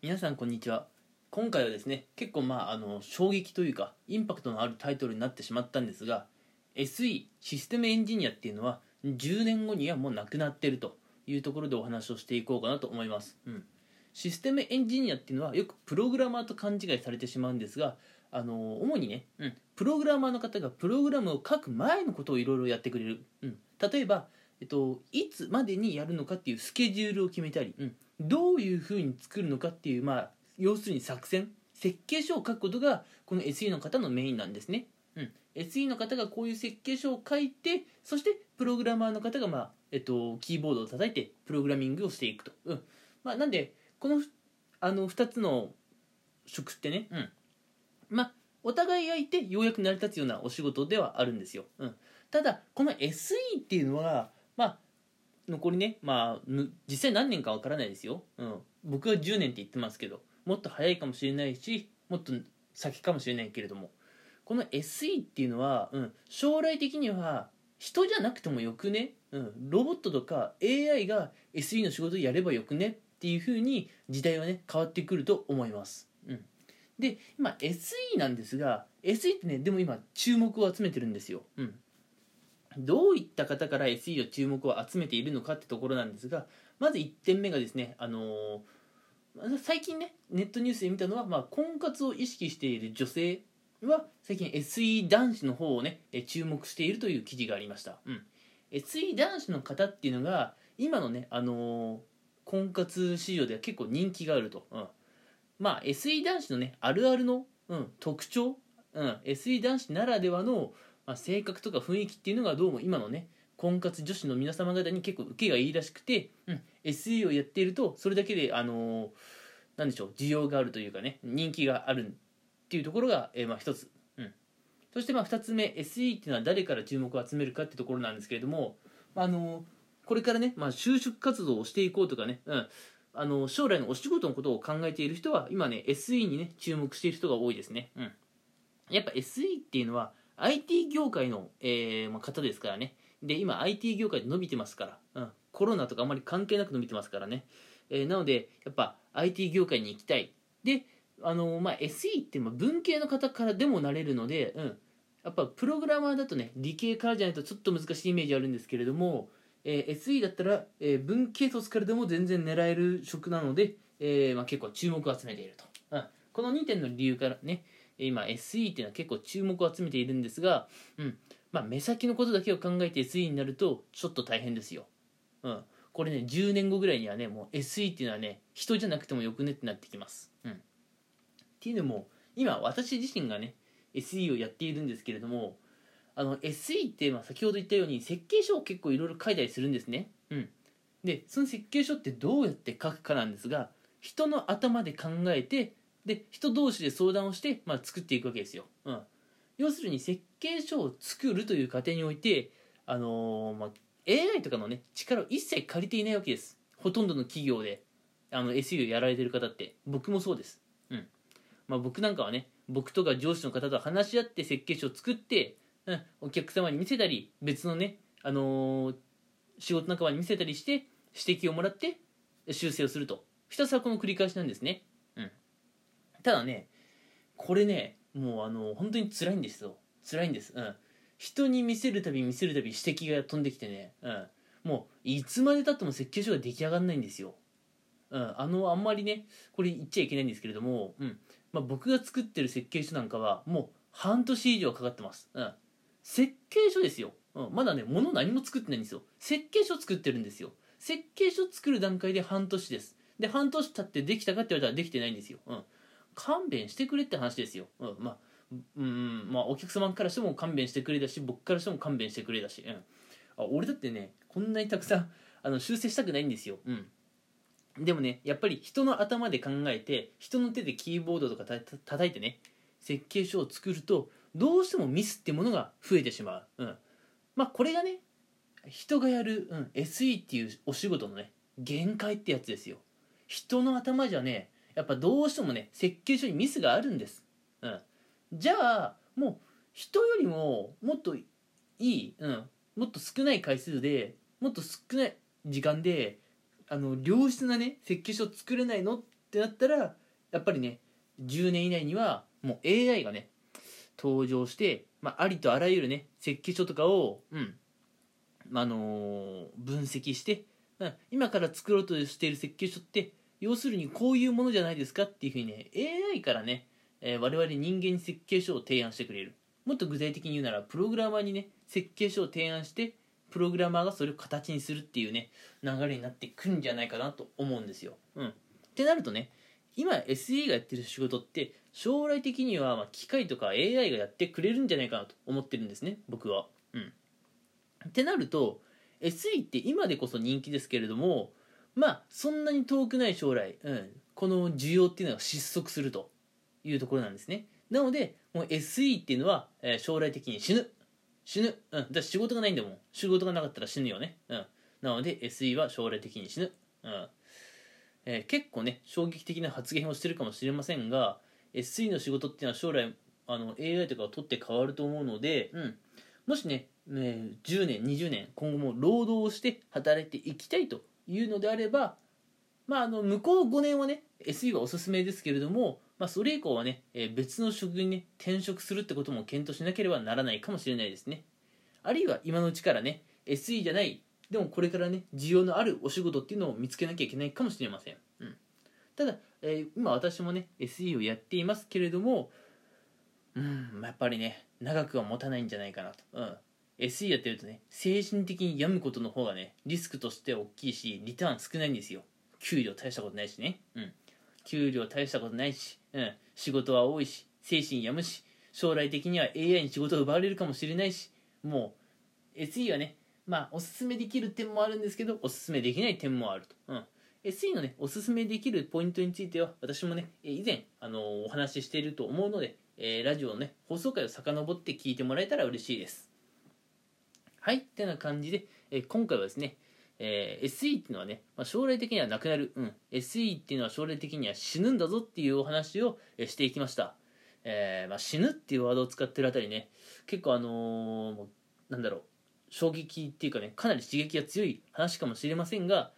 皆さんこんにちは。今回はですね結構まああの衝撃というかインパクトのあるタイトルになってしまったんですが SE システムエンジニアっていうのは10年後にはもうなくなってるというところでお話をしていこうかなと思います、うん、システムエンジニアっていうのはよくプログラマーと勘違いされてしまうんですがあの主にね、うん、プログラマーの方がプログラムを書く前のことをいろいろやってくれる、うん、例えば、えっと、いつまでにやるのかっていうスケジュールを決めたり、うん、どういうふうに作るのかっていう、まあ、要するに作戦設計書を書くことがこの SE の方のメインなんですね、うん、SE の方がこういう設計書を書いてそしてプログラマーの方が、まあえっと、キーボードを叩いてプログラミングをしていくと、うん。まあ、なんでこのあの2つの職ってね、うん。まあ、お互いがいてようやく成り立つようなお仕事ではあるんですよ、うん、ただこの SE っていうのはまあ残りねまあ実際何年かわからないですよ、うん、僕は10年って言ってますけどもっと早いかもしれないしもっと先かもしれないけれども。この SE っていうのは、うん、将来的には人じゃなくてもよくね、うん、ロボットとか AI が SE の仕事をやればよくねっていうふうに時代はね変わってくると思います、うん、で今 SE なんですが SE ってねでも今注目を集めてるんですよ、うん、どういった方から SE を注目を集めているのかってところなんですがまず1点目がですね、あのー、最近ねネットニュースで見たのは、まあ、婚活を意識している女性は最近 SE 男子の方をね注目しているという記事がありました、うん、SE 男子の方っていうのが今のね、あのー、婚活市場では結構人気があると、うん、まあ SE 男子のねあるあるの、うん、特徴、うん、SE 男子ならではのまあ、性格とか雰囲気っていうのがどうも今のね婚活女子の皆様方に結構受けがいいらしくて、うん、SE をやっているとそれだけであのー、なんでしょう需要があるというかね人気があるっていうところが、えー、まあ一つ、うん、そしてまあ二つ目 SE っていうのは誰から注目を集めるかってところなんですけれども、あ、のー、これからね、まあ、就職活動をしていこうとかね、うん、あの将来のお仕事のことを考えている人は今ね SE にね注目している人が多いですね、うん、やっぱ SE っていうのは IT 業界の、えーまあ、方ですからね。で今 IT 業界で伸びてますから、うん、コロナとかあまり関係なく伸びてますからね、えー、なのでやっぱ IT 業界に行きたい。であのまあ、SE って文系の方からでもなれるので、うん、やっぱプログラマーだとね理系からじゃないとちょっと難しいイメージあるんですけれども、えー、SE だったら、えー、文系卒からでも全然狙える職なので、えーまあ、結構注目を集めていると、うん、この2点の理由からね今 SE っていうのは結構注目を集めているんですが、うん。まあ、目先のことだけを考えて SE になるとちょっと大変ですよ、うん、これね10年後ぐらいにはねもう SE っていうのはね人じゃなくてもよくねってなってきます、うん、っていうのも今私自身がね SE をやっているんですけれどもあの SE ってまあ先ほど言ったように設計書を結構いろいろ書いたりするんですね、うん、でその設計書ってどうやって書くかなんですが人の頭で考えてで人同士で相談をして、まあ、作っていくわけですよ、うん、要するに設計書を作るという過程において、あのー、まあ、AI とかのね力を一切借りていないわけです。ほとんどの企業で。あの SE をやられてる方って。僕もそうです、うん。まあ、僕なんかはね僕とか上司の方と話し合って設計書を作って、うん、お客様に見せたり別のね、あのー、仕事仲間に見せたりして指摘をもらって修正をすると。ひたすらこの繰り返しなんですね。ただねこれねもうあの本当に辛いんですよ。辛いんです。うん。人に見せるたび見せるたび指摘が飛んできてね、うん、もういつまでたっても設計書が出来上がらないんですよ、うん、あのあんまりねこれ言っちゃいけないんですけれども、うん。まあ、僕が作ってる設計書なんかはもう半年以上かかってます、うん、設計書ですよ、うん、まだね物何も作ってないんですよ。設計書作ってるんですよ。設計書作る段階で半年です。で半年経ってできたかって言われたらできてないんですよ、うん。勘弁してくれって話ですよ、うん、まあうんまあお客様からしても勘弁してくれだし僕からしても勘弁してくれだし、うん、あ俺だってねこんなにたくさんあの修正したくないんですよ、うん、でもねやっぱり人の頭で考えて人の手でキーボードとかた叩いてね設計書を作るとどうしてもミスってものが増えてしまう、うん、まあこれがね人がやる、うん、SE っていうお仕事のね限界ってやつですよ。人の頭じゃねやっぱどうしてもね設計書にミスがあるんです、うん、じゃあもう人よりももっといい、うん、もっと少ない回数でもっと少ない時間であの良質なね設計書作れないのってなったらやっぱりね10年以内にはもう AI がね登場して、まあ、ありとあらゆるね設計書とかを、うん。あのー分析して、うん。今から作ろうとしている設計書って要するにこういうものじゃないですかっていうふうにね AI からね、えー我々人間に設計書を提案してくれるもっと具体的に言うならプログラマーにね設計書を提案してプログラマーがそれを形にするっていうね流れになってくんじゃないかなと思うんですよ。うん、ってなるとね今 SE がやってる仕事って将来的にはまあ機械とか AI がやってくれるんじゃないかなと思ってるんですね僕は。うん、ってなると SE って今でこそ人気ですけれどもまあそんなに遠くない将来、うん、この需要っていうのが失速するというところなんですね。なのでもう SE っていうのは、えー将来的に死ぬ。死ぬ。うん。だって仕事がないんだもん。仕事がなかったら死ぬよね。うん。なので SE は将来的に死ぬ。うん。えー結構ね衝撃的な発言をしてるかもしれませんが SE の仕事っていうのは将来あの AI とかを取って変わると思うので、うん、もしねね10年20年今後も労働をして働いていきたいというのであればまあ、あの向こう5年はね SE はおすすめですけれども、まあ、それ以降はね、えー別の職にね転職するってことも検討しなければならないかもしれないですね。あるいは今のうちからね SE じゃないでもこれからね需要のあるお仕事っていうのを見つけなきゃいけないかもしれません、うん、ただ、えー今私もね SE をやっていますけれどもうんやっぱりね長くは持たないんじゃないかなと、うん、SE やってるとね精神的に病むことの方がねリスクとして大きいしリターン少ないんですよ。給料大したことないしね。うん。給料大したことないし、うん、仕事は多いし精神病むし将来的には AI に仕事を奪われるかもしれないしもう SE はねまあおすすめできる点もあるんですけどおすすめできない点もあると、うん、SE のねおすすめできるポイントについては私もね以前あのーお話ししていると思うので、えーラジオのね放送回を遡って聞いてもらえたら嬉しいです。はいってな感じで、え今回はですね、えー SE っていうのはね、まあ、将来的にはなくなる、うん、SE っていうのは将来的には死ぬんだぞっていうお話を、えしていきました、えーまあ、死ぬっていうワードを使ってるあたりね結構あのーなんだろう衝撃っていうかねかなり刺激が強い話かもしれませんが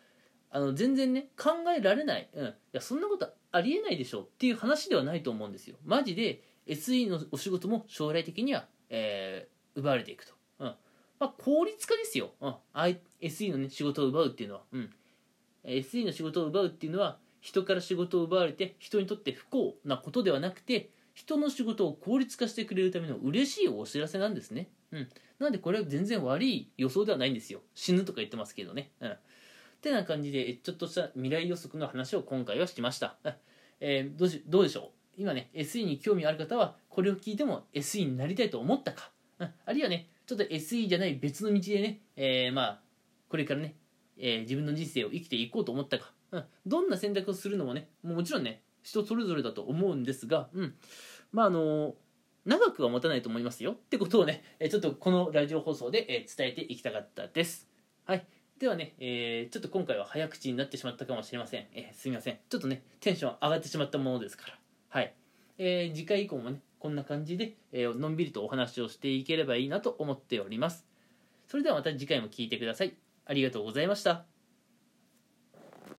あの全然ね考えられない、うん、いやそんなことありえないでしょっていう話ではないと思うんですよ。マジで SE のお仕事も将来的には、えー奪われていくと、うん。まあ、効率化ですよ、うん、I- SE の、ね、仕事を奪うっていうのは、うん、SE の仕事を奪うっていうのは人から仕事を奪われて人にとって不幸なことではなくて人の仕事を効率化してくれるための嬉しいお知らせなんですね、うん、なのでこれは全然悪い予想ではないんですよ。死ぬとか言ってますけどね。うん。ってな感じでちょっとした未来予測の話を今回はしました、うん。えーどうしどうでしょう？今ね SE に興味ある方はこれを聞いても SE になりたいと思ったか、うん。あるいはねちょっと SE じゃない別の道でね、えーまあこれからね、えー自分の人生を生きていこうと思ったか、うん、どんな選択をするのもねもちろんね人それぞれだと思うんですが、うん、まああの長くは持たないと思いますよ。ってことをねえちょっとこのラジオ放送で、え伝えていきたかったです。はい。ではね、えーちょっと今回は早口になってしまったかもしれません、えーすみません。ちょっとねテンション上がってしまったものですから。はい、えー次回以降もねこんな感じで、えーのんびりとお話をしていければいいなと思っております。それではまた次回も聞いてください。ありがとうございました。